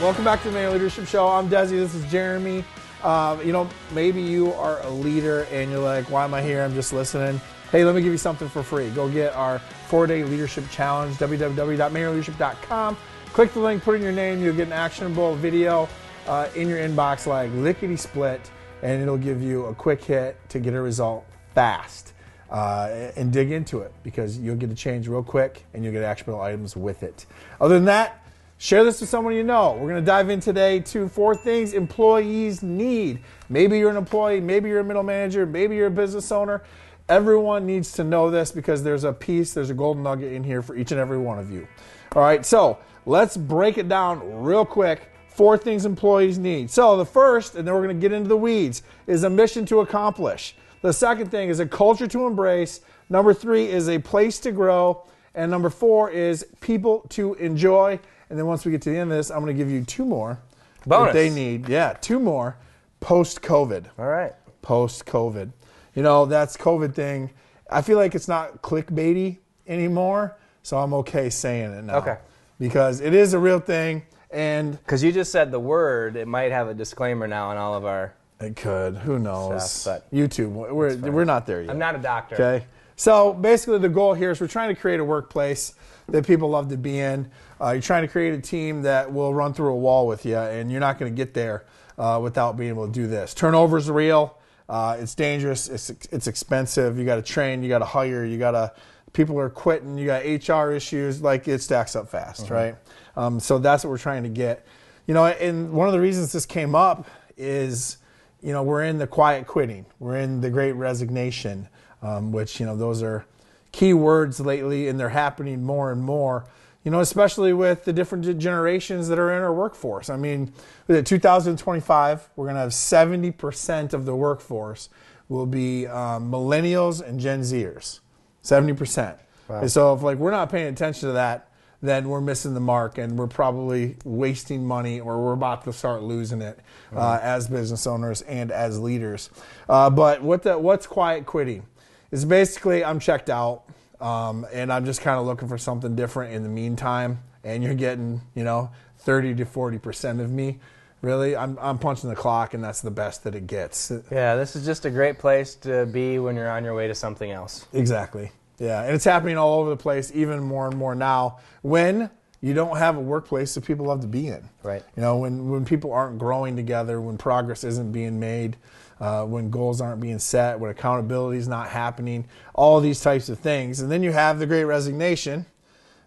Welcome back to the Mayner Leadership Show. I'm Desi. This is Jeremy. Um, you know, maybe you are a leader and you're like, why am I here? I'm just listening. Hey, let me give you something for free. Go get our four day leadership challenge, www.maynerleadership.com. Click the link, put in your name. You'll get an actionable video uh, in your inbox like lickety split, and it'll give you a quick hit to get a result fast. Uh, and dig into it because you'll get a change real quick and you'll get actionable items with it. Other than that, share this with someone you know. We're going to dive in today to four things employees need. Maybe you're an employee, maybe you're a middle manager, maybe you're a business owner. Everyone needs to know this because there's a piece, there's a golden nugget in here for each and every one of you. All right, so let's break it down real quick. Four things employees need. So, the first, and then we're going to get into the weeds, is a mission to accomplish. The second thing is a culture to embrace. Number three is a place to grow. And number four is people to enjoy. And then once we get to the end of this, I'm going to give you two more Bonus. that they need. Yeah, two more post COVID. All right. Post COVID. You know, that's COVID thing. I feel like it's not clickbaity anymore. So I'm okay saying it now. Okay. Because it is a real thing. And Because you just said the word, it might have a disclaimer now on all of our. it could. Who knows? Stuff, but- YouTube. We're, we're not there yet. I'm not a doctor. Okay. So basically, the goal here is we're trying to create a workplace that people love to be in. Uh, you're trying to create a team that will run through a wall with you, and you're not going to get there uh, without being able to do this. Turnover's are real. Uh, it's dangerous. It's it's expensive. You got to train. You got to hire. You got to. People are quitting. You got HR issues. Like it stacks up fast, right? Um, so that's what we're trying to get. You know, and one of the reasons this came up is you know, we're in the quiet quitting. We're in the great resignation, um, which, you know, those are key words lately and they're happening more and more, you know, especially with the different generations that are in our workforce. I mean, with 2025, we're going to have 70% of the workforce will be um, millennials and Gen Zers. 70%. And so if like we're not paying attention to that, then we're missing the mark and we're probably wasting money or we're about to start losing it uh, as business owners and as leaders. Uh, but what the, what's quiet quitting? Is basically I'm checked out um, and I'm just kind of looking for something different in the meantime. And you're getting, you know, 30 to 40% of me. Really, I'm, I'm punching the clock and that's the best that it gets. Yeah, this is just a great place to be when you're on your way to something else. Exactly. Yeah, and it's happening all over the place, even more and more now. When you don't have a workplace that people love to be in, Right. You know, when when people aren't growing together, when progress isn't being made, uh, when goals aren't being set, when accountability is not happening, all these types of things, and then you have the Great Resignation.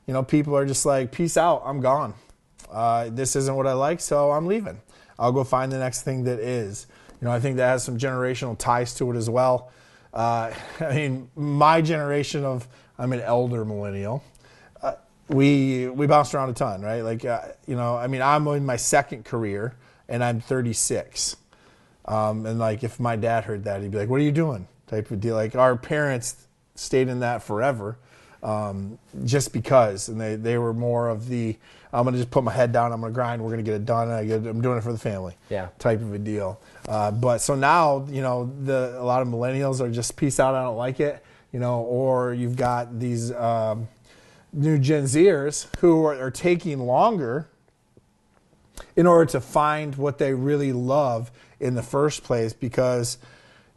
You know, people are just like, "Peace out, I'm gone. Uh, this isn't what I like, so I'm leaving. I'll go find the next thing that is." You know, I think that has some generational ties to it as well. Uh, I mean, my generation of I'm an elder millennial. Uh, we we bounced around a ton, right? Like, uh, you know, I mean, I'm in my second career and I'm 36. Um, and like, if my dad heard that, he'd be like, "What are you doing?" Type of deal. Like, our parents stayed in that forever, um, just because, and they they were more of the I'm gonna just put my head down, I'm gonna grind, we're gonna get it done, I get, I'm doing it for the family, Yeah. type of a deal. Uh, but so now, you know, the a lot of millennials are just peace out, I don't like it, you know, or you've got these um, new Gen Zers who are, are taking longer in order to find what they really love in the first place because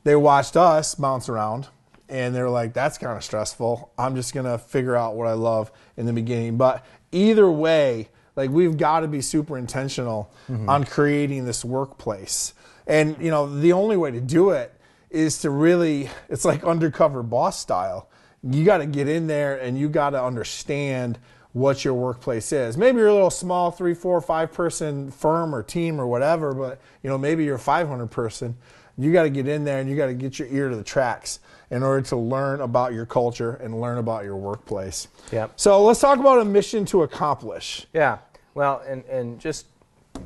they watched us bounce around and they're like, that's kind of stressful. I'm just going to figure out what I love in the beginning. But either way, like we've got to be super intentional mm-hmm. on creating this workplace. And, you know, the only way to do it is to really, it's like undercover boss style. You got to get in there and you got to understand what your workplace is. Maybe you're a little small, three, four, five person firm or team or whatever, but you know maybe you're a 500 person. You got to get in there and you got to get your ear to the tracks in order to learn about your culture and learn about your workplace. Yep. So let's talk about a mission to accomplish. Yeah. Well, and, and just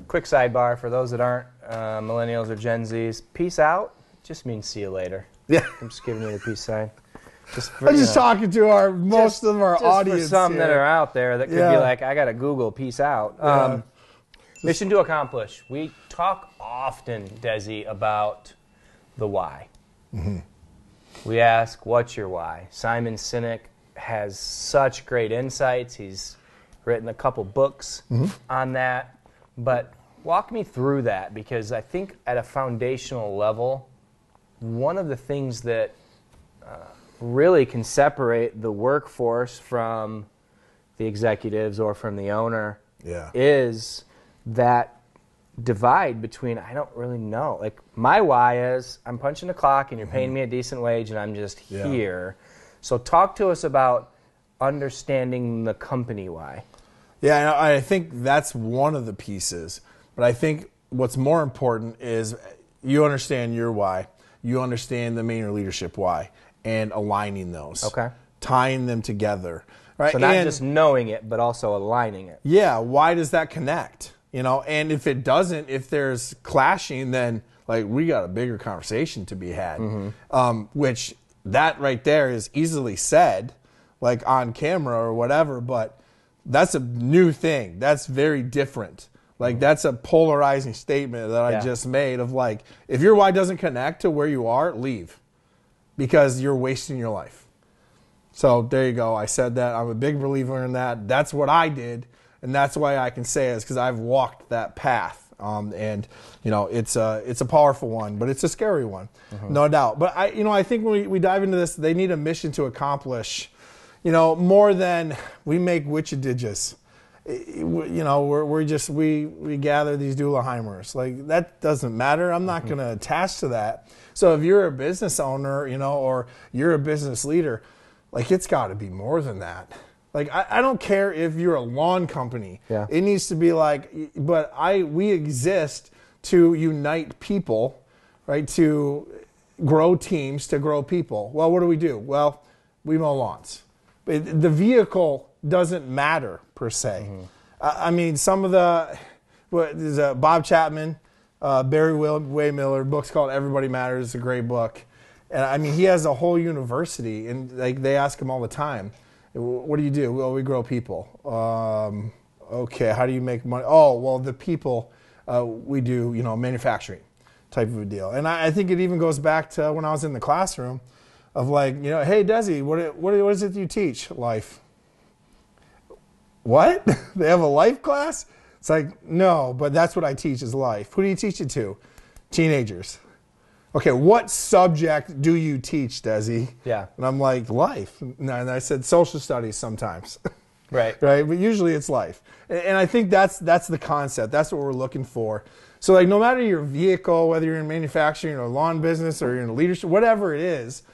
quick sidebar for those that aren't uh, millennials or Gen Zs, peace out just means see you later. Yeah. I'm just giving you the peace sign. Just for, I'm just know, talking to our most just- of our just audience. For some that are out there that could Yeah. be like, I got to Google peace out. Yeah. Um, mission to accomplish. We talk often, Desi, about the why. Mm-hmm. We ask, what's your why? Simon Sinek has such great insights. He's written a couple books Mm-hmm. on that. But walk me through that because I think at a foundational level, one of the things that uh, really can separate the workforce from the executives or from the owner Yeah. is that divide between I don't really know. Like my why is I'm punching the clock and you're paying me a decent wage and I'm just Mm-hmm. Yeah. here. So talk to us about understanding the company why. Yeah, I I think that's one of the pieces. But I think what's more important is you understand your why, you understand the main leadership why, and aligning those. Okay. Tying them together. Right. So not And- just knowing it, but also aligning it. yeah, why does that connect? You know, and if it doesn't, if there's clashing, then like we got a bigger conversation to be had. Um, which that right there is easily said, like on camera or whatever, but that's a new thing. That's very different. Like that's a polarizing statement that I Yeah. just made of like, if your why doesn't connect to where you are, leave. Because you're wasting your life. So there you go. I said that. I'm a big believer in that. That's what I did, and that's why I can say it because I've walked that path. Um, and you know, it's a it's a powerful one, but it's a scary one, no doubt. But I, you know, I think when we, we dive into this, they need a mission to accomplish. You know, more than we make witchediges. You know, we're, we're just we we gather these Dulaheimers. Like that doesn't matter. I'm not mm-hmm. going to attach to that. So if you're a business owner, you know, or you're a business leader, like it's got to be more than that. Like I, I don't care if you're a lawn company. Yeah. It needs to be like, but I we exist to unite people, right? To grow teams, to grow people. Well, what do we do? Well, we mow lawns. But the vehicle doesn't matter per se. I I mean, some of the what there's a Bob Chapman, uh, Barry-Wehmiller books called Everybody Matters. It's a great book, and I mean he has a whole university, and like they ask him all the time, "What do you do?" Well, we grow people. Um, okay, how do you make money? Oh, well, the people uh, we do, you know, manufacturing type of a deal. And I, I think it even goes back to when I was in the classroom, of like, you know, hey Desi, what what what is it you teach? Life. What? they have a life class? It's like, no, but that's what I teach is life. Who do you teach it to? Teenagers. Okay, what subject do you teach, Desi? Yeah. And I'm like, life. And I said social studies sometimes. Right. right? But usually it's life, and I think that's that's the concept. That's what we're looking for. So like, no matter your vehicle, whether you're in manufacturing or lawn business or you're in leadership, whatever it is,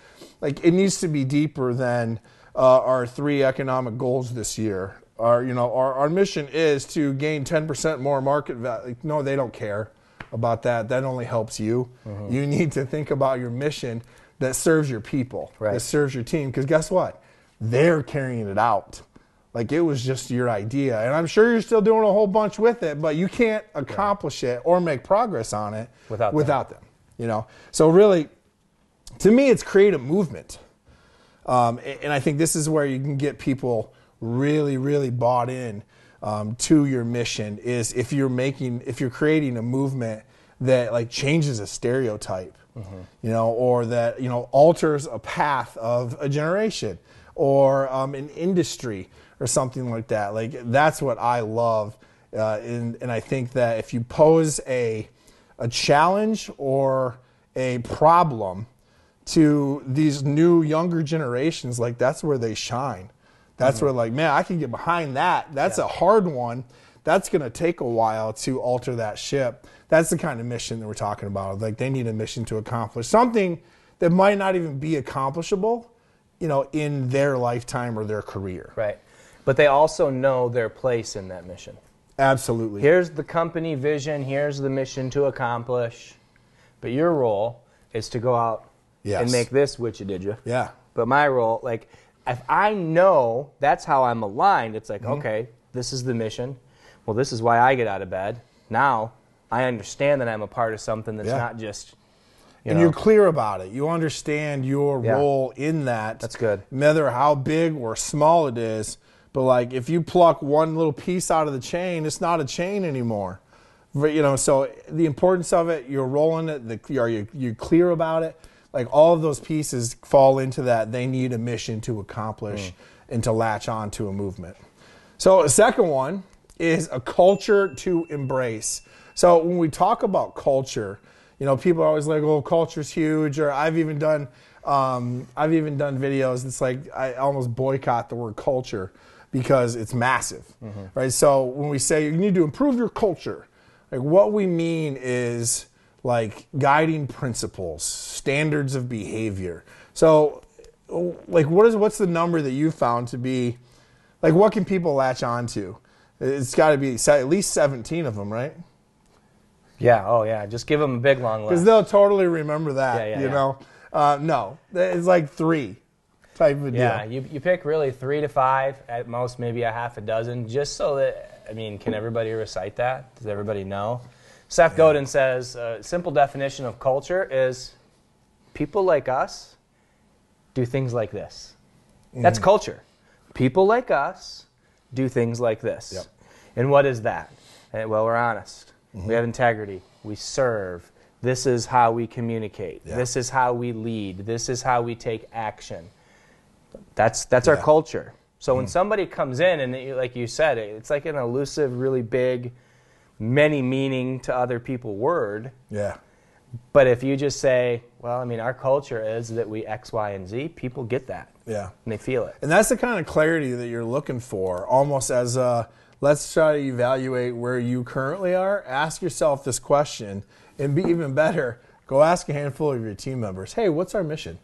like it needs to be deeper than uh, our three economic goals this year. Our you know our, our mission is to gain 10% more market value. No, they don't care about that. That only helps you. You need to think about your mission that serves your people, Right. that serves your team. Because guess what? They're carrying it out. Like it was just your idea. And I'm sure you're still doing a whole bunch with it, but you can't accomplish it or make progress on it Without them. without them. You know? So really, to me, it's create a movement. Um, and I think this is where you can get people really, really bought in um, to your mission. Is if you're making, if you're creating a movement that like changes a stereotype, you know, or that you know alters a path of a generation or um, an industry or something like that. Like that's what I love, uh, and and I think that if you pose a a challenge or a problem to these new younger generations like that's where they shine that's mm-hmm. where like man i can get behind that that's a hard one that's going to take a while to alter that ship that's the kind of mission that we're talking about like they need a mission to accomplish something that might not even be accomplishable you know in their lifetime or their career Right. But they also know their place in that mission. absolutely Here's the company vision, here's the mission to accomplish. But your role is to go out Yes. and make this which you did you. yeah But my role, like, if I know that's how I'm aligned, it's like, mm-hmm. okay, this is the mission. Well, this is why I get out of bed. Now I understand that I'm a part of something that's Yeah. not just, you and know, you're clear about it. You understand your Yeah. role in that. That's good. No matter how big or small it is, but like if you pluck one little piece out of the chain, it's not a chain anymore. But, you know, so the importance of it, you're rolling it. The, are you you clear about it? Like all of those pieces fall into that. They need a mission to accomplish and to latch on to a movement. So a second one is a culture to embrace. So when we talk about culture, you know, people are always like, "Oh, culture's huge," or I've even done, um, I've even done videos. It's like I almost boycott the word culture because it's massive, right? So when we say you need to improve your culture, like what we mean is like guiding principles, standards of behavior. So, like, what is what's the number that you found to be, like, what can people latch on to? It's got to be at least seventeen of them, right? Yeah. Oh, yeah. Just give them a big long list. Because they'll totally remember that. Yeah, yeah, you yeah. know, uh, no, it's like three type of deal. Yeah, you, you pick really three to five, at most maybe a half a dozen, just so that, I mean, can everybody recite that? Does everybody know? Seth Godin says a simple definition of culture is people like us do things like this. Mm-hmm. That's culture. People like us do things like this. Yep. And what is that? Well, we're honest. Mm-hmm. We have integrity. We serve. This is how we communicate. Yeah. This is how we lead. This is how we take action. That's that's our Yeah. Mm-hmm. culture. So when somebody comes in and it- like you said, it's like an elusive, really big, many meaning to other people word. Yeah. But if you just say, well, I mean, our culture is that we X, Y, and Z, people get that Yeah. and they feel it. And that's the kind of clarity that you're looking for, almost as a let's try to evaluate where you currently are. Ask yourself this question, and be even better, go ask a handful of your team members, hey, what's our mission?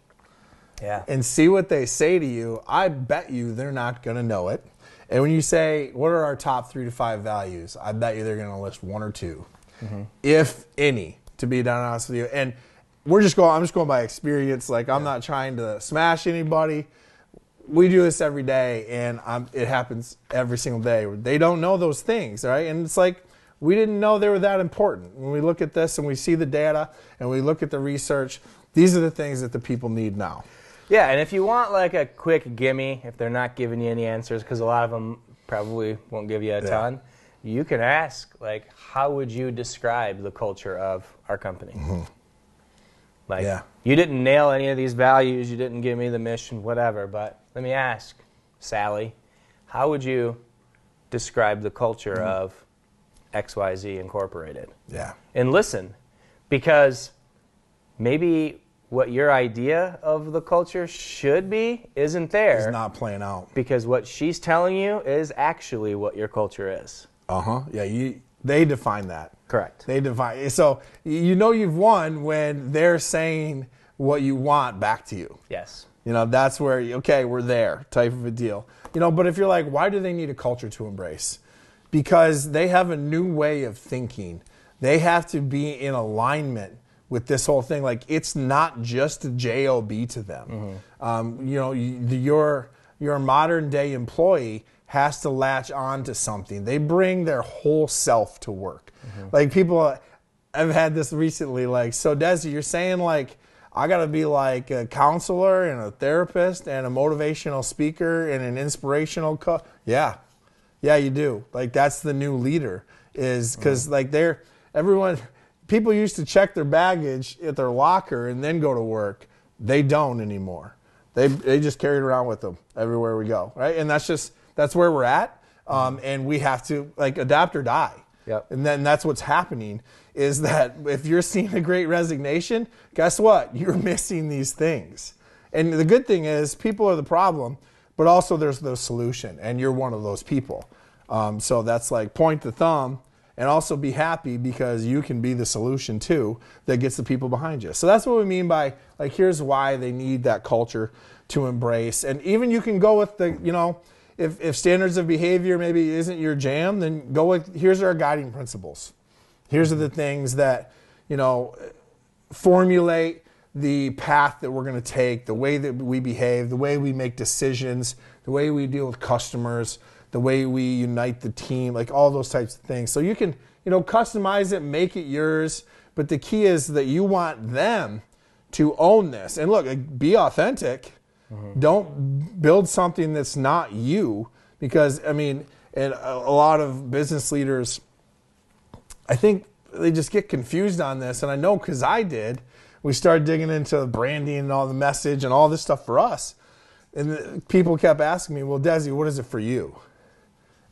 Yeah. And see what they say to you. I bet you they're not going to know it. And when you say, what are our top three to five values? I bet you they're going to list one or 2 mm-hmm. if any, to be done honest with you. And we're just going, I'm just going by experience. Like, I'm not trying to smash anybody. We do this every day and I'm, it happens every single day. They don't know those things right? And it's like we didn't know they were that important. When we look at this and we see the data and we look at the research these are the things that the people need now Yeah, and if you want like a quick gimme, if they're not giving you any answers, because a lot of them probably won't give you a Yeah. ton, you can ask like, how would you describe the culture of our company? Mm-hmm. Like, Yeah. you didn't nail any of these values, you didn't give me the mission, whatever. But let me ask, Sally, how would you describe the culture mm-hmm. of XYZ Incorporated? yeah and listen because maybe what your idea of the culture should be isn't there. It's not playing out. Because what she's telling you is actually what your culture is. Uh-huh. Yeah you they define that. Correct. They define so you know you've won when they're saying what you want back to you. Yes. You know, that's where, okay, we're there type of a deal. You know, but if you're like, why do they need a culture to embrace? Because they have a new way of thinking. They have to be in alignment with this whole thing. Like, it's not just a job to them. Mm-hmm. Um, you know, you, the, your your modern day employee has to latch on to something. They bring their whole self to work. Mm-hmm. Like people, I've had this recently. Like, so Desi, you're saying like I got to be like a counselor and a therapist and a motivational speaker and an inspirational co- yeah. Yeah, you do. Like that's the new leader is cuz mm-hmm. like they're everyone people used to check their baggage at their locker and then go to work. They don't anymore. They they just carry it around with them everywhere we go, right? And that's just that's where we're at. Um, and we have to like adapt or die. Yep. And then that's what's happening is that if you're seeing a great resignation, guess what? You're missing these things. And the good thing is, people are the problem, but also there's the solution, and you're one of those people. Um, so that's like point the thumb and also be happy because you can be the solution too that gets the people behind you. So that's what we mean by like, here's why they need that culture to embrace. And even you can go with the, you know, if, if standards of behavior maybe isn't your jam, then go with here's our guiding principles. Here's the things that, you know, formulate the path that we're going to take, the way that we behave, the way we make decisions, the way we deal with customers, the way we unite the team, like all those types of things. So you can, you know, customize it, make it yours, but the key is that you want them to own this. And look, be authentic. Mm-hmm. Don't build something that's not you because I mean, and a, a lot of business leaders I think they just get confused on this, and I know because I did. We started digging into the branding and all the message and all this stuff for us, and the, people kept asking me, "Well, Desi, what is it for you?"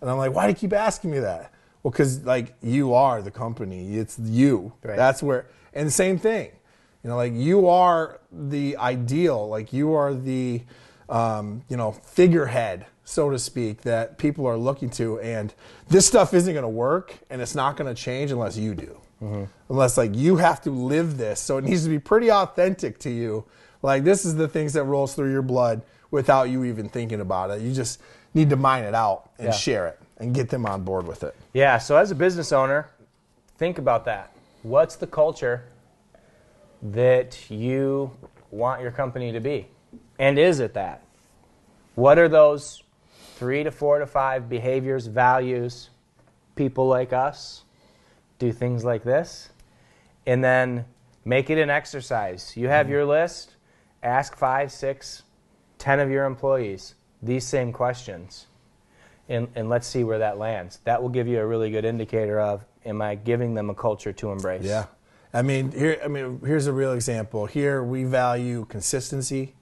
And I'm like, why do you keep asking me that? Well, because like you are the company. It's you. Right. That's where. And same thing. You know, like you are the ideal. Like you are the, um, you know, figurehead, so to speak, that people are looking to. And this stuff isn't going to work, and it's not going to change unless you do. Unless like you have to live this, so it needs to be pretty authentic to you. Like this is the things that rolls through your blood without you even thinking about it. You just need to mine it out and Yeah. share it and get them on board with it. Yeah, so as a business owner, think about that. What's the culture that you want your company to be? And is it that? What are those three to four to five behaviors, values, people like us do things like this? And then make it an exercise. You have mm-hmm. your list, ask five, six, ten of your employees these same questions and, and let's see where that lands. That will give you a really good indicator of am I giving them a culture to embrace? Yeah. I mean, here I mean, here's a real example. Here we value consistency,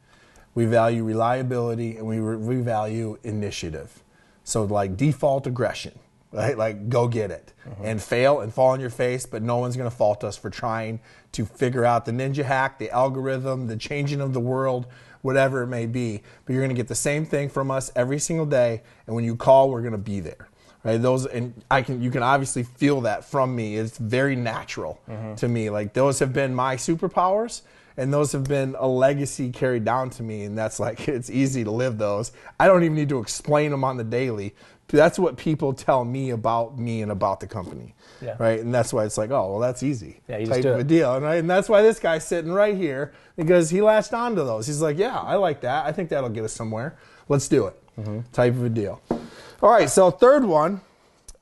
we value reliability, and we, we value initiative. So like default aggression, right? Like go get it mm-hmm. and fail and fall on your face, but no one's going to fault us for trying to figure out the ninja hack, the algorithm, the changing of the world, whatever it may be. But you're going to get the same thing from us every single day, and when you call, we're going to be there right? Those and i can you can obviously feel that from me. It's very natural mm-hmm. to me. Like those have been my superpowers and those have been a legacy carried down to me and that's like it's easy to live those. I don't even need to explain them on the daily that's what people tell me about me and about the company Yeah. right? And that's why it's like oh well that's easy. Yeah, you type of a deal and, I, and that's why this guy's sitting right here because he latched onto those. He's like yeah i like that. I think that'll get us somewhere. Let's do it. Mm-hmm. type of a deal. All right so third one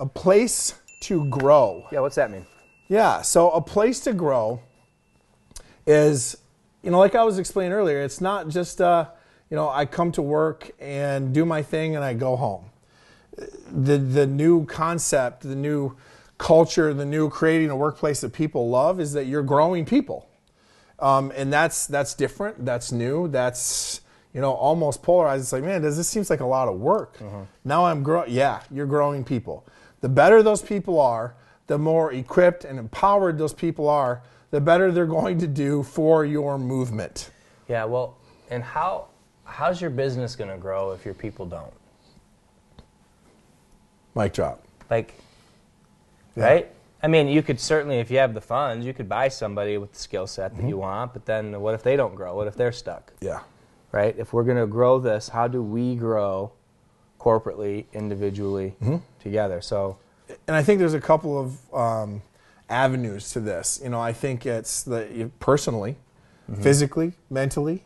a place to grow. Yeah, what's that mean? yeah so a place to grow is you know like i was explaining earlier it's not just uh, you know i come to work and do my thing and i go home the the new concept, the new culture, the new creating a workplace that people love is that you're growing people, um, and that's that's different. That's new. That's you know almost polarized. It's like, man, does this seems like a lot of work? Now I'm growing. Yeah, you're growing people. The better those people are, the more equipped and empowered those people are, the better they're going to do for your movement. Yeah, well, and how how's your business going to grow if your people don't? Mic drop. Like, right? I mean, you could certainly, if you have the funds, you could buy somebody with the skill set that you want. But then, what if they don't grow? What if they're stuck? Yeah. Right? If we're going to grow this, how do we grow corporately, individually, together? So, and I think there's a couple of um, avenues to this. You know, I think it's the personally, physically, mentally,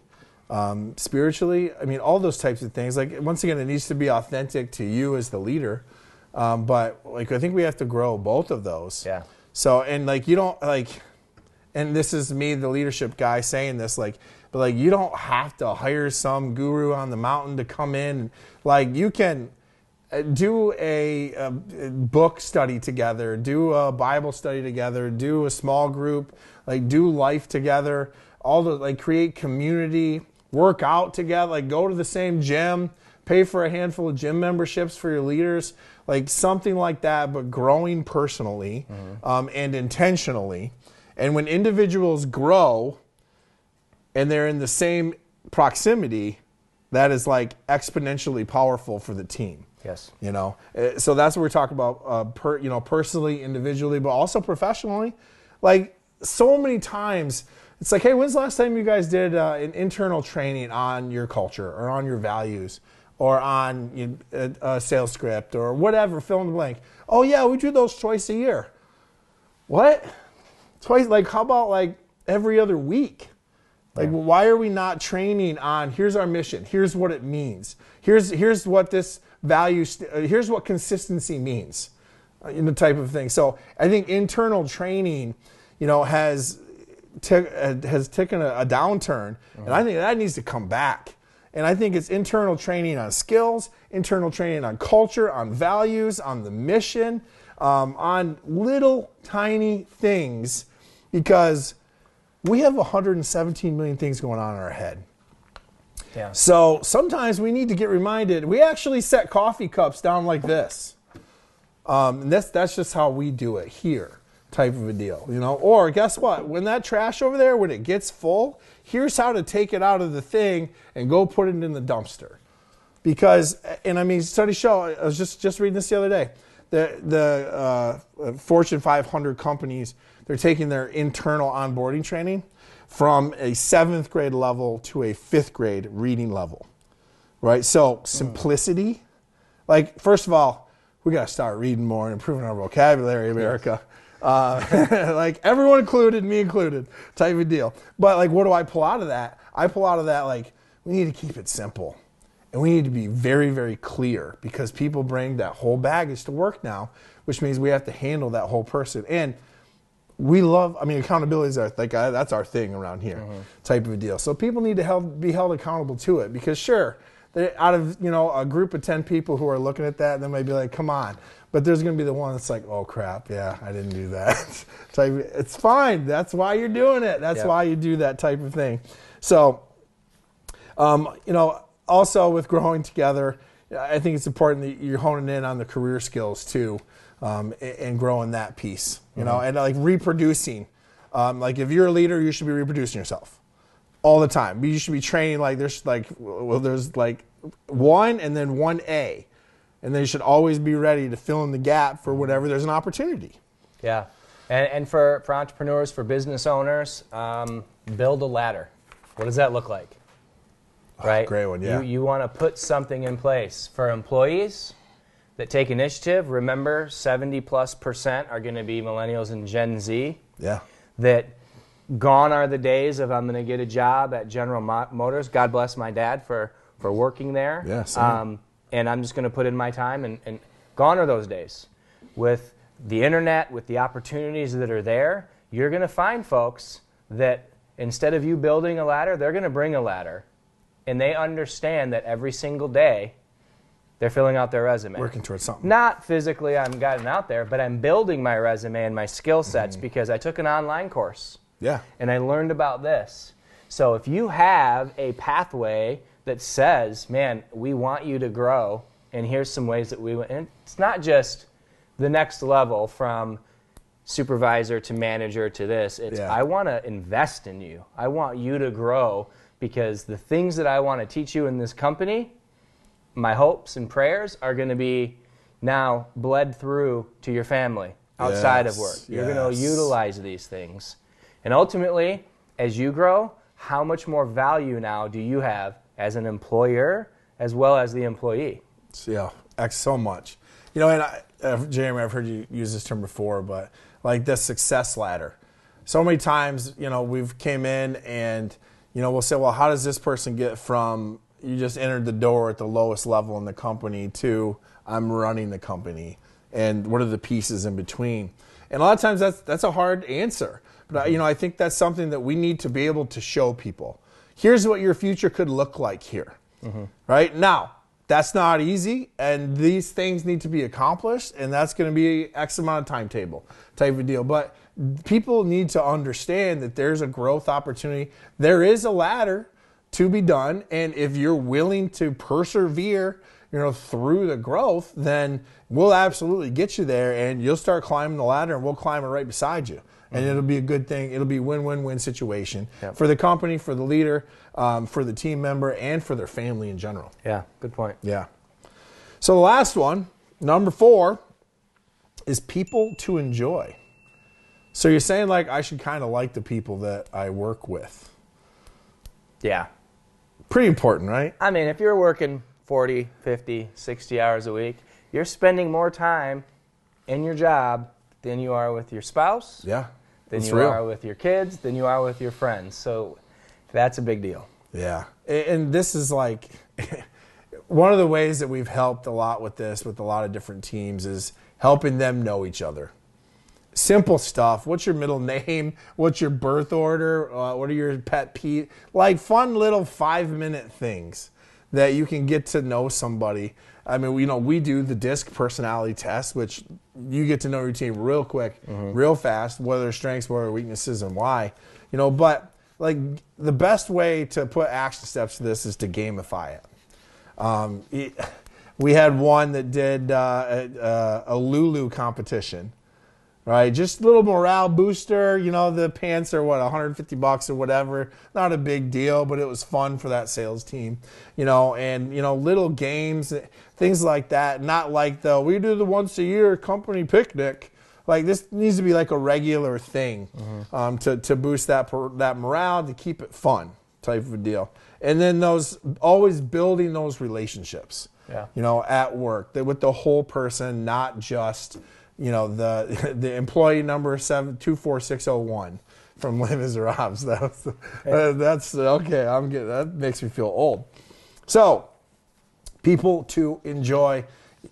um, spiritually. I mean, all those types of things. Like once again, it needs to be authentic to you as the leader. Um, but like I think we have to grow both of those. Yeah. So and like you don't like, and this is me, the leadership guy, saying this like. But like you don't have to hire some guru on the mountain to come in. Like you can uh, do a, a book study together, do a Bible study together, do a small group, like do life together, all the like create community, work out together, like go to the same gym, pay for a handful of gym memberships for your leaders, like something like that, but growing personally um, and intentionally. And when individuals grow, and they're in the same proximity, that is like exponentially powerful for the team. yes. You know, Uh, so that's what we're talking about. Uh, per, you know, personally, individually, but also professionally. Like so many times, it's like, hey, when's the last time you guys did uh, an internal training on your culture or on your values or on you know, a, a sales script or whatever? Fill in the blank. Oh yeah, we do those twice a year. What? Twice? Like how about like every other week? Like, why are we not training on? Here's our mission. Here's what it means. Here's here's what this value. St- uh, here's what consistency means. Uh, you know, type of thing. So I think internal training, you know, has t- uh, has taken a, a downturn, and I think that needs to come back. And I think it's internal training on skills, internal training on culture, on values, on the mission, um, on little tiny things, because we have 117 million things going on in our head. Yeah. So sometimes we need to get reminded. We actually set coffee cups down like this. Um, and that's that's just how we do it here, type of a deal, you know. Or guess what? When that trash over there, when it gets full, here's how to take it out of the thing and go put it in the dumpster. Because, and I mean, studies show. I was just just reading this the other day. The the uh, Fortune 500 companies they're taking their internal onboarding training from a seventh grade level to a fifth grade reading level, right? So simplicity, like first of all, we got to start reading more and improving our vocabulary, America. Uh, like everyone included, me included, type of deal. But like, what do I pull out of that? I pull out of that like we need to keep it simple, and we need to be very, very clear because people bring that whole baggage to work now, which means we have to handle that whole person and we love i mean accountability is our like uh, that's our thing around here Mm-hmm. type of a deal so people need to help be held accountable to it because sure out of you know a group of 10 people who are looking at that they might be like come on but there's going to be the one that's like oh crap yeah i didn't do that type it's fine that's why you're doing it that's Yep. why you do that type of thing so um, you know, also with growing together, I think it's important that you're honing in on the career skills too, um, and growing that piece. You know, and like reproducing. Um, like if you're a leader, you should be reproducing yourself all the time. You should be training like there's like well, there's like one and then one A, and they should always be ready to fill in the gap for whatever there's an opportunity. Yeah. And, and for, for entrepreneurs, for business owners, um, build a ladder. What does that look like? Right? Ah, great one, yeah. You, you want to put something in place. For employees that take initiative, remember 70 plus percent are going to be millennials and Gen Z. Yeah. That gone are the days of I'm going to get a job at General Motors. God bless my dad for, for working there. Yeah, same. Um, and I'm just going to put in my time, and, and gone are those days. With the internet, with the opportunities that are there, you're going to find folks that instead of you building a ladder, they're going to bring a ladder. And they understand that every single day they're filling out their resume. Working towards something. Not physically, I'm gotten out there, but I'm building my resume and my skill sets mm-hmm. because I took an online course Yeah. and I learned about this. So if you have a pathway that says, man, we want you to grow, and here's some ways that we, and it's not just the next level from supervisor to manager to this. It's, Yeah. I want to invest in you. I want you to grow because the things that I want to teach you in this company, my hopes and prayers are going to be now bled through to your family outside of work. You're going to utilize these things. And ultimately, as you grow, how much more value now do you have as an employer as well as the employee? Yeah, so much. You know, and I, uh, Jeremy, I've heard you use this term before, but like the success ladder. So many times, you know, we've came in and, you know, we'll say, well, how does this person get from you just entered the door at the lowest level in the company to I'm running the company, and what are the pieces in between? And a lot of times that's that's a hard answer, but I, you know, I think that's something that we need to be able to show people. Here's what your future could look like here, mm-hmm. right? Now that's not easy and these things need to be accomplished and that's going to be x amount of timetable type of deal. But people need to understand that there's a growth opportunity. There is a ladder to be done and if you're willing to persevere you know through the growth then we'll absolutely get you there and you'll start climbing the ladder and we'll climb it right beside you and it'll be a good thing it'll be a win-win-win situation Yep. for the company for the leader um, for the team member and for their family in general Yeah, good point. yeah. So the last one, number four, is people to enjoy. So you're saying like I should kind of like the people that I work with. Yeah. Pretty important, right? I mean, if you're working 40, 50, 60 hours a week, you're spending more time in your job than you are with your spouse, Yeah. Than That's you real. are with your kids, than you are with your friends. So that's a big deal. Yeah. And this is like one of the ways that we've helped a lot with this with a lot of different teams is helping them know each other. Simple stuff. What's your middle name? What's your birth order? Uh, what are your pet peeve? Like fun little five minute things that you can get to know somebody. I mean, you know, we do the DISC personality test, which you get to know your team real quick, real fast, what are their strengths, what are their weaknesses, and why. You know, but like the best way to put action steps to this is to gamify it. Um, it We had one that did uh, a, a Lulu competition, right? Just a little morale booster. You know, the pants are what 150 bucks or whatever. Not a big deal, but it was fun for that sales team. You know, and you know, little games, things like that. Not like the we do the once a year company picnic. Like this needs to be like a regular thing um, to to boost that that morale to keep it fun type of a deal. And then those always building those relationships Yeah. you know, at work that with the whole person, not just, you know, the the employee number seven two four six zero one from Les Miserables. That's uh, that's okay. I'm getting that makes me feel old. So, people to enjoy,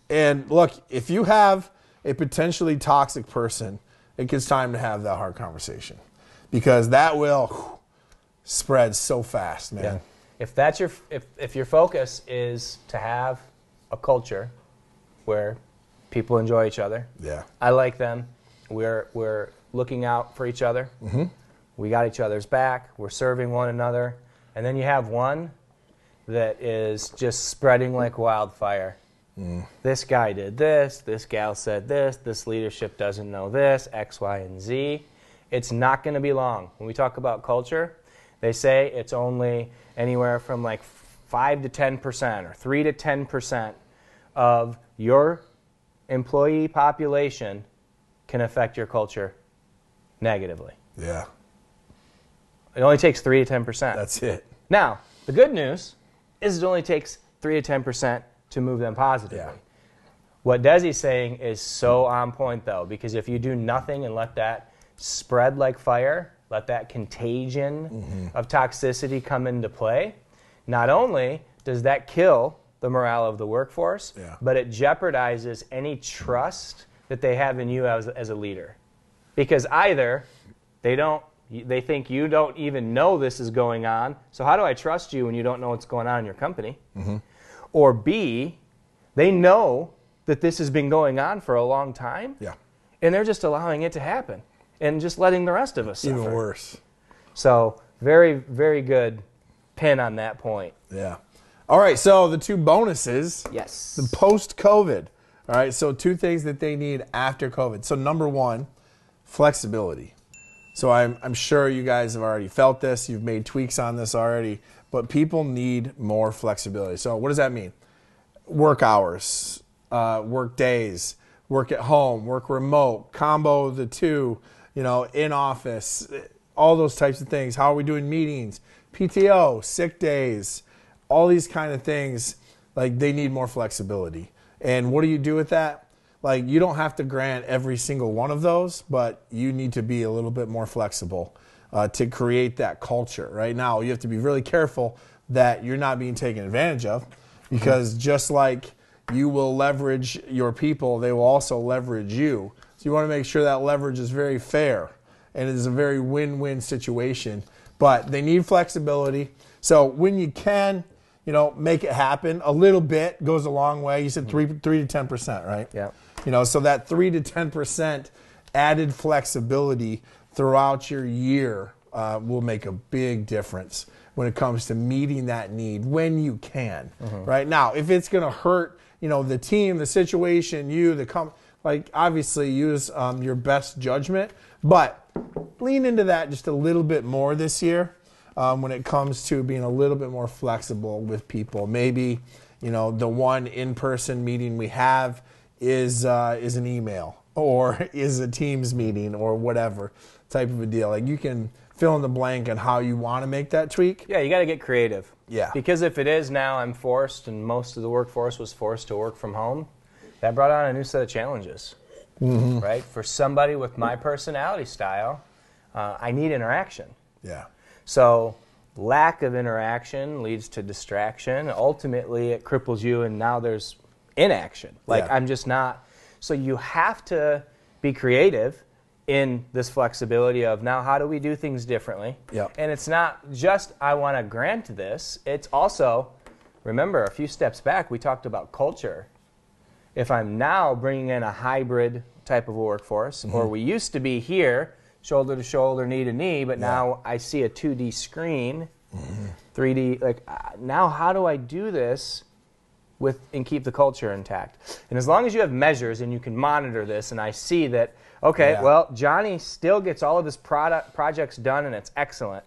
and look, if you have a potentially toxic person, it gets time to have that hard conversation because that will whew, spread so fast, man. Yeah. If that's your if if your focus is to have a culture where people enjoy each other, Yeah. I like them. We're we're looking out for each other. Mm-hmm. We got each other's back. We're serving one another, and then you have one that is just spreading like wildfire. This guy did this. This gal said this. This leadership doesn't know this. X, Y, and Z. It's not going to be long. When we talk about culture, they say it's only anywhere from like five to ten percent, or three to ten percent of your employee population can affect your culture negatively. Yeah. It only takes 3 to 10%. That's it. now, the good news is it only takes 3 to 10% to move them positively. Yeah. What Desi's saying is so on point, though, because if you do nothing and let that spread like fire, let that contagion Mm-hmm. of toxicity come into play, not only does that kill the morale of the workforce, Yeah. but it jeopardizes any trust that they have in you as, as a leader. Because either they don't they think you don't even know this is going on, so how do I trust you when you don't know what's going on in your company? Mm-hmm. Or B, they know that this has been going on for a long time, Yeah. and they're just allowing it to happen and just letting the rest of us Even suffer. worse. So very, very good pin on that point. Yeah. All right. So the two bonuses, Yes. the post COVID. All right. So two things that they need after COVID. So number one, flexibility. So I'm, I'm sure you guys have already felt this. You've made tweaks on this already, but people need more flexibility. So what does that mean? Work hours, uh, work days, work at home, work remote, combo the two, you know, in office, all those types of things. How are we doing meetings? PTO, sick days, all these kind of things. Like they need more flexibility. And what do you do with that? Like you don't have to grant every single one of those, but you need to be a little bit more flexible uh, to create that culture. Right now, you have to be really careful that you're not being taken advantage of, because just like you will leverage your people, they will also leverage you. So you want to make sure that leverage is very fair and it is a very win-win situation. But they need flexibility. So when you can, you know, make it happen, a little bit goes a long way. You said three, three to ten percent, right? Yeah. You know, so that three to ten percent added flexibility throughout your year uh, will make a big difference when it comes to meeting that need when you can. Right now, if it's going to hurt, you know, the team, the situation, you, the com- like obviously use um, your best judgment, but lean into that just a little bit more this year um, when it comes to being a little bit more flexible with people. Maybe you know the one in-person meeting we have is uh, is an email or is a Teams meeting or whatever type of a deal. Like you can fill in the blank on how you want to make that tweak. Yeah, you got to get creative. Yeah. Because if it is now, I'm forced, and most of the workforce was forced to work from home. That brought on a new set of challenges, Mm-hmm. right? For somebody with my personality style, uh, I need interaction. Yeah. So lack of interaction leads to distraction. Ultimately, it cripples you, and now there's inaction. Like Yeah. I'm just not. So you have to be creative in this flexibility of now how do we do things differently? Yep. And it's not just I want to grant this. It's also remember a few steps back we talked about culture. If I'm now bringing in a hybrid type of workforce, or mm-hmm. we used to be here, shoulder to shoulder, knee to knee, but now I see a 2D screen, 3D. Like uh, now, how do I do this with and keep the culture intact. And as long as you have measures and you can monitor this, and I see that, okay, Yeah. well, Johnny still gets all of his product projects done and it's excellent.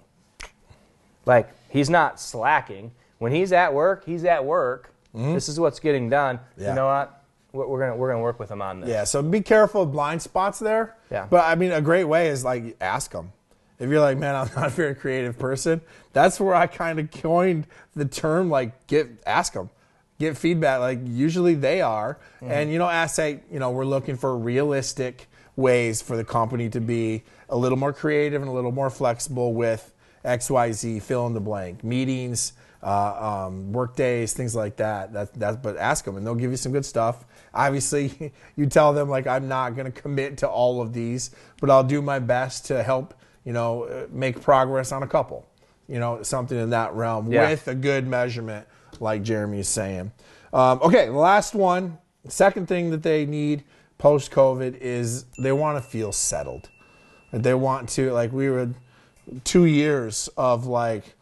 Like he's not slacking. When he's at work, he's at work. This is what's getting done. Mm-hmm. Yeah. You know what? We're we're gonna we're gonna work with them on this. Yeah, so be careful of blind spots there. Yeah. But I mean, a great way is like ask them. If you're like, man, I'm not a very creative person, that's where I kind of coined the term like get ask them, get feedback. Like usually they are, and you know, ask say, you know, we're looking for realistic ways for the company to be a little more creative and a little more flexible with X, Y, Z, fill in the blank meetings. Uh, um, work days, things like that. That, that. But ask them, and they'll give you some good stuff. Obviously, you tell them like I'm not going to commit to all of these, but I'll do my best to help. You know, uh, make progress on a couple. You know, something in that realm Yeah. with a good measurement, like jeremy is saying. Um, okay, the last one, second thing that they need post COVID is they want to feel settled. They want to like we were two years of like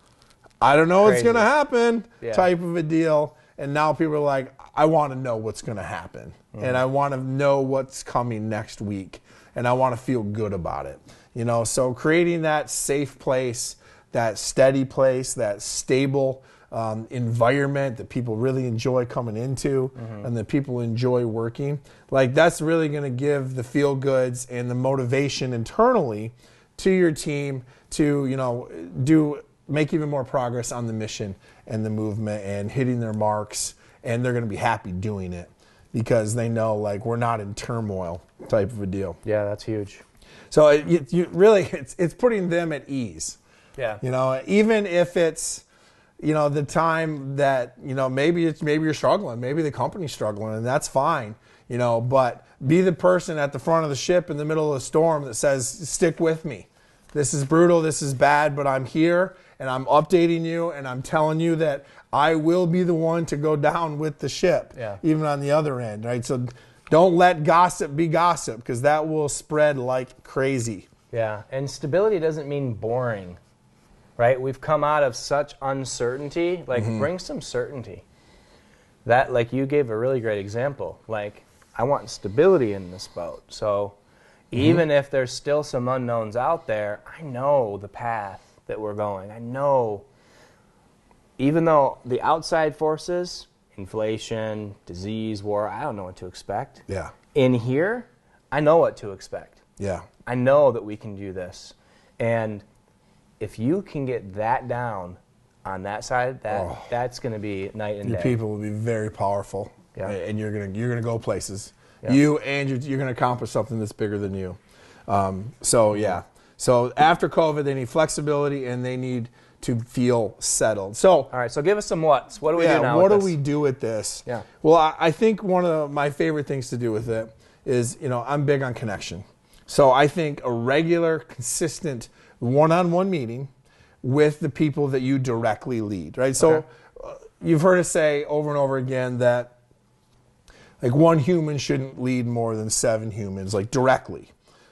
I don't know what's going to happen Yeah. type of a deal. And now people are like, I want to know what's going to happen. Mm-hmm. And I want to know what's coming next week. And I want to feel good about it. You know, so creating that safe place, that steady place, that stable um, environment that people really enjoy coming into Mm-hmm. and that people enjoy working, like that's really going to give the feel goods and the motivation internally to your team to, you know, do make even more progress on the mission and the movement and hitting their marks and they're going to be happy doing it because they know like we're not in turmoil type of a deal Yeah, that's huge. so it, you, you really it's, it's putting them at ease Yeah. you know even if it's you know the time that you know maybe it's maybe you're struggling maybe the company's struggling and that's fine you know but be the person at the front of the ship in the middle of the storm that says stick with me this is brutal this is bad but i'm here and i'm updating you and i'm telling you that i will be the one to go down with the ship Yeah. even on the other end right so don't let gossip be gossip because that will spread like crazy Yeah, and stability doesn't mean boring, right? We've come out of such uncertainty. Like, Mm-hmm. bring some certainty. That, like, you gave a really great example. Like, I want stability in this boat. So, Mm-hmm. even if there's still some unknowns out there, I know the path that we're going. I know, even though the outside forces, inflation, disease, war, I don't know what to expect. yeah In here, I know what to expect. yeah I know that we can do this. And if you can get that down on that side, that Oh. that's going to be night and Your day. people will be very powerful, Yeah. and you're gonna you're gonna go places. Yeah. You and you're, you're gonna accomplish something that's bigger than you. Um, so yeah. So after COVID, they need flexibility and they need to feel settled. So All right, so give us some what's. What do we yeah, do now? what do with we this? do with this? Yeah. Well, I, I think one of my favorite things to do with it is, you know, I'm big on connection. So I think a regular, consistent one-on-one meeting with the people that you directly lead, right? So Okay. uh, you've heard us say over and over again that like one human shouldn't lead more than seven humans, like directly,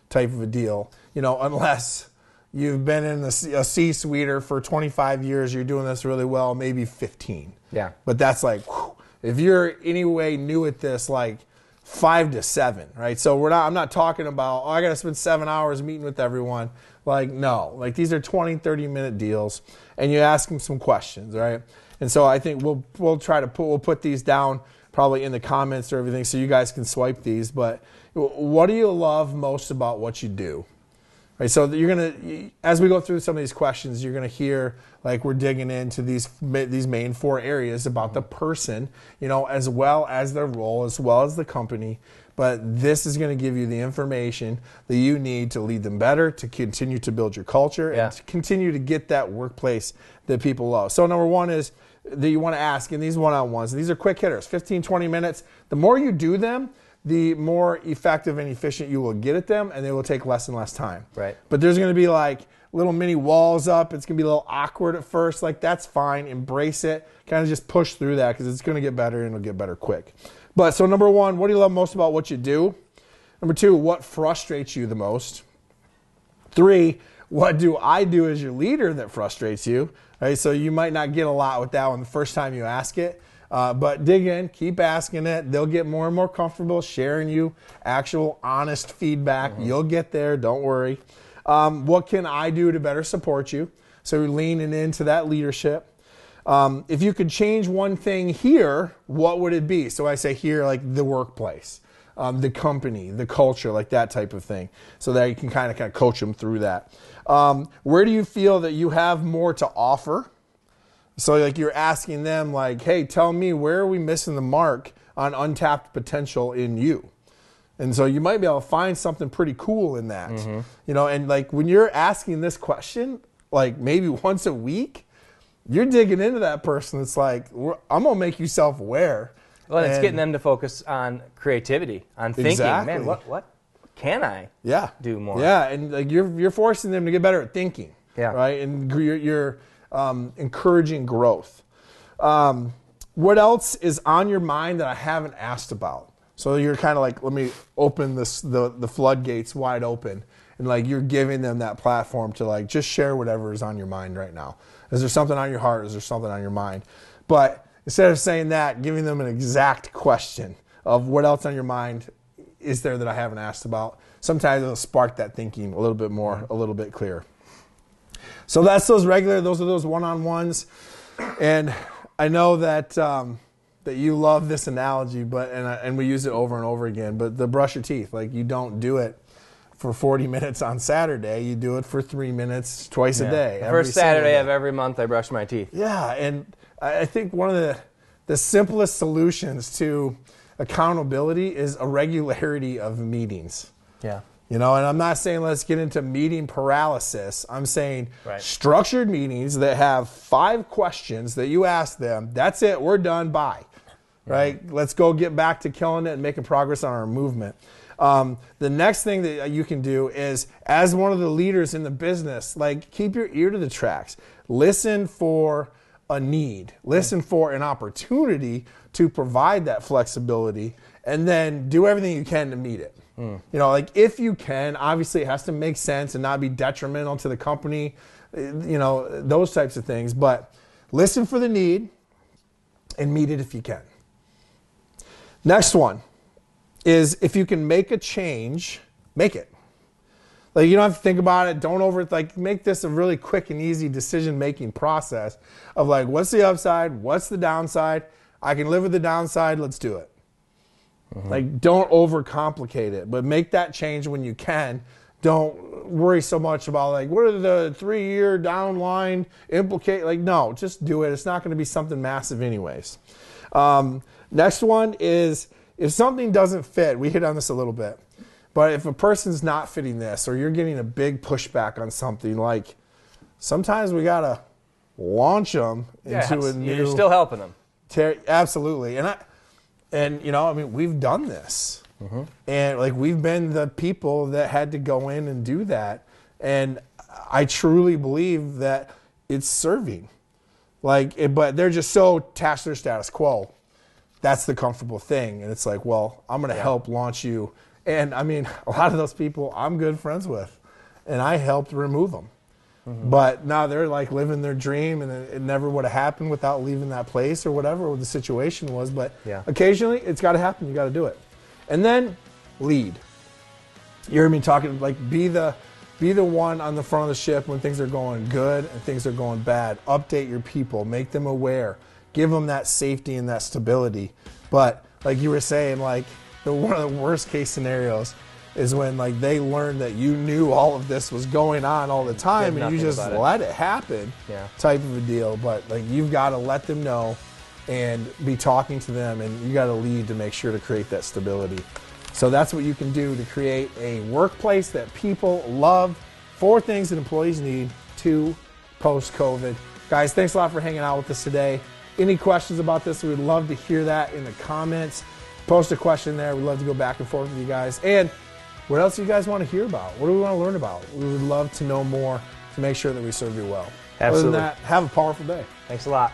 type of a deal. You know, unless you've been in a C-suiter for 25 years, you're doing this really well, maybe 15. Yeah. But that's like, whew, if you're anyway new at this, like five to seven, right? So we're not. I'm not talking about. Oh, I got to spend seven hours meeting with everyone. Like no, like these are 20, 30 minute deals, and you ask them some questions, right? And so I think we'll we'll try to put we'll put these down probably in the comments or everything, so you guys can swipe these. But what do you love most about what you do? Right, so you're gonna, as we go through some of these questions, you're gonna hear like we're digging into these these main four areas about the person, you know, as well as their role, as well as the company. But this is gonna give you the information that you need to lead them better, to continue to build your culture, Yeah. and to continue to get that workplace that people love. So number one is that you want to ask in these one-on-ones. These are quick hitters, 15, 20 minutes. The more you do them, the more effective and efficient you will get at them, and they will take less and less time. Right. But there's going to be like little mini walls up. It's going to be a little awkward at first. Like that's fine. Embrace it. Kind of just push through that because it's going to get better and it'll get better quick. But so number one, what do you love most about what you do? Number two, what frustrates you the most? Three, what do I do as your leader that frustrates you? Right, so you might not get a lot with that one the first time you ask it, Uh, but dig in, keep asking it. They'll get more and more comfortable sharing you actual, honest feedback. You'll get there. Don't worry. Um, what can I do to better support you? So leaning into that leadership. Um, if you could change one thing here, what would it be? So I say here, like the workplace, um, the company, the culture, like that type of thing, so that you can kind of kind of coach them through that. Um, where do you feel that you have more to offer? So like you're asking them like, hey, tell me where are we missing the mark on untapped potential in you? And so you might be able to find something pretty cool in that. Mm-hmm. You know, and like when you're asking this question, like maybe once a week, you're digging into that person. It's like, I'm going to make you self aware. Well, it's getting them to focus on creativity, on thinking. Exactly. Man, what what can I? yeah do more. yeah and like you're you're forcing them to get better at thinking Yeah. right and you're, you're um, encouraging growth um, what else is on your mind that i haven't asked about so you're kind of like let me open this the, the floodgates wide open and like you're giving them that platform to like just share whatever is on your mind right now is there something on your heart is there something on your mind but instead of saying that giving them an exact question of what else on your mind is there that I haven't asked about. Sometimes it'll spark that thinking a little bit more, a little bit clearer. So that's those regular, those are those one-on-ones, and I know that um, that you love this analogy, but and I, and we use it over and over again. But the brush your teeth, like you don't do it for 40 minutes on Saturday, you do it for three minutes twice a day. First single Saturday of every month, I brush my teeth. Yeah, and I I think one of the the simplest solutions to accountability is a regularity of meetings. Yeah. You know, and I'm not saying let's get into meeting paralysis. I'm saying Right. structured meetings that have five questions that you ask them. That's it. We're done. Bye. Right? Let's go get back to killing it and making progress on our movement. Um, the next thing that you can do is, as one of the leaders in the business, like keep your ear to the tracks. Listen for a need. Listen for an opportunity to provide that flexibility, and then do everything you can to meet it. You know, like if you can, obviously it has to make sense and not be detrimental to the company, uh, you know, those types of things. But listen for the need and meet it if you can. Next one is if you can make a change, make it. Like you don't have to think about it. Don't over like make this a really quick and easy decision making process of like what's the upside, what's the downside. I can live with the downside. Let's do it. Like, don't overcomplicate it, but make that change when you can. Don't worry so much about like what are the three year downline implicate. Like, no, just do it. It's not going to be something massive, anyways. Um, next one is if something doesn't fit. We hit on this a little bit, but if a person's not fitting this, or you're getting a big pushback on something, like sometimes we gotta launch them into Yeah, a new. you're still helping them. Ter- absolutely, and I, and you know, I mean, we've done this, mm-hmm. and like we've been the people that had to go in and do that, and I truly believe that it's serving, like, it, but they're just so attached to their status quo. That's the comfortable thing, and it's like, well, I'm going to help launch you, and I mean, a lot of those people I'm good friends with, and I helped remove them. Mm-hmm. But now they're like living their dream, and it, it never would have happened without leaving that place or whatever the situation was. But Yeah. occasionally, it's got to happen. You got to do it, and then lead. You hear me talking like be the be the one on the front of the ship when things are going good and things are going bad. Update your people, make them aware, give them that safety and that stability. But like you were saying, like the one of the worst case scenarios is when like they learn that you knew all of this was going on all the time and you just about it. let it happen Yeah. type of a deal. But like you've got to let them know and be talking to them and you got to lead to make sure to create that stability. So that's what you can do to create a workplace that people love. Four things that employees need to post COVID. Guys, thanks a lot for hanging out with us today. Any questions about this? We'd love to hear that in the comments. Post a question there. We'd love to go back and forth with you guys. And what else do you guys want to hear about? What do we want to learn about? We would love to know more to make sure that we serve you well. Other Absolutely. than that, have a powerful day. Thanks a lot.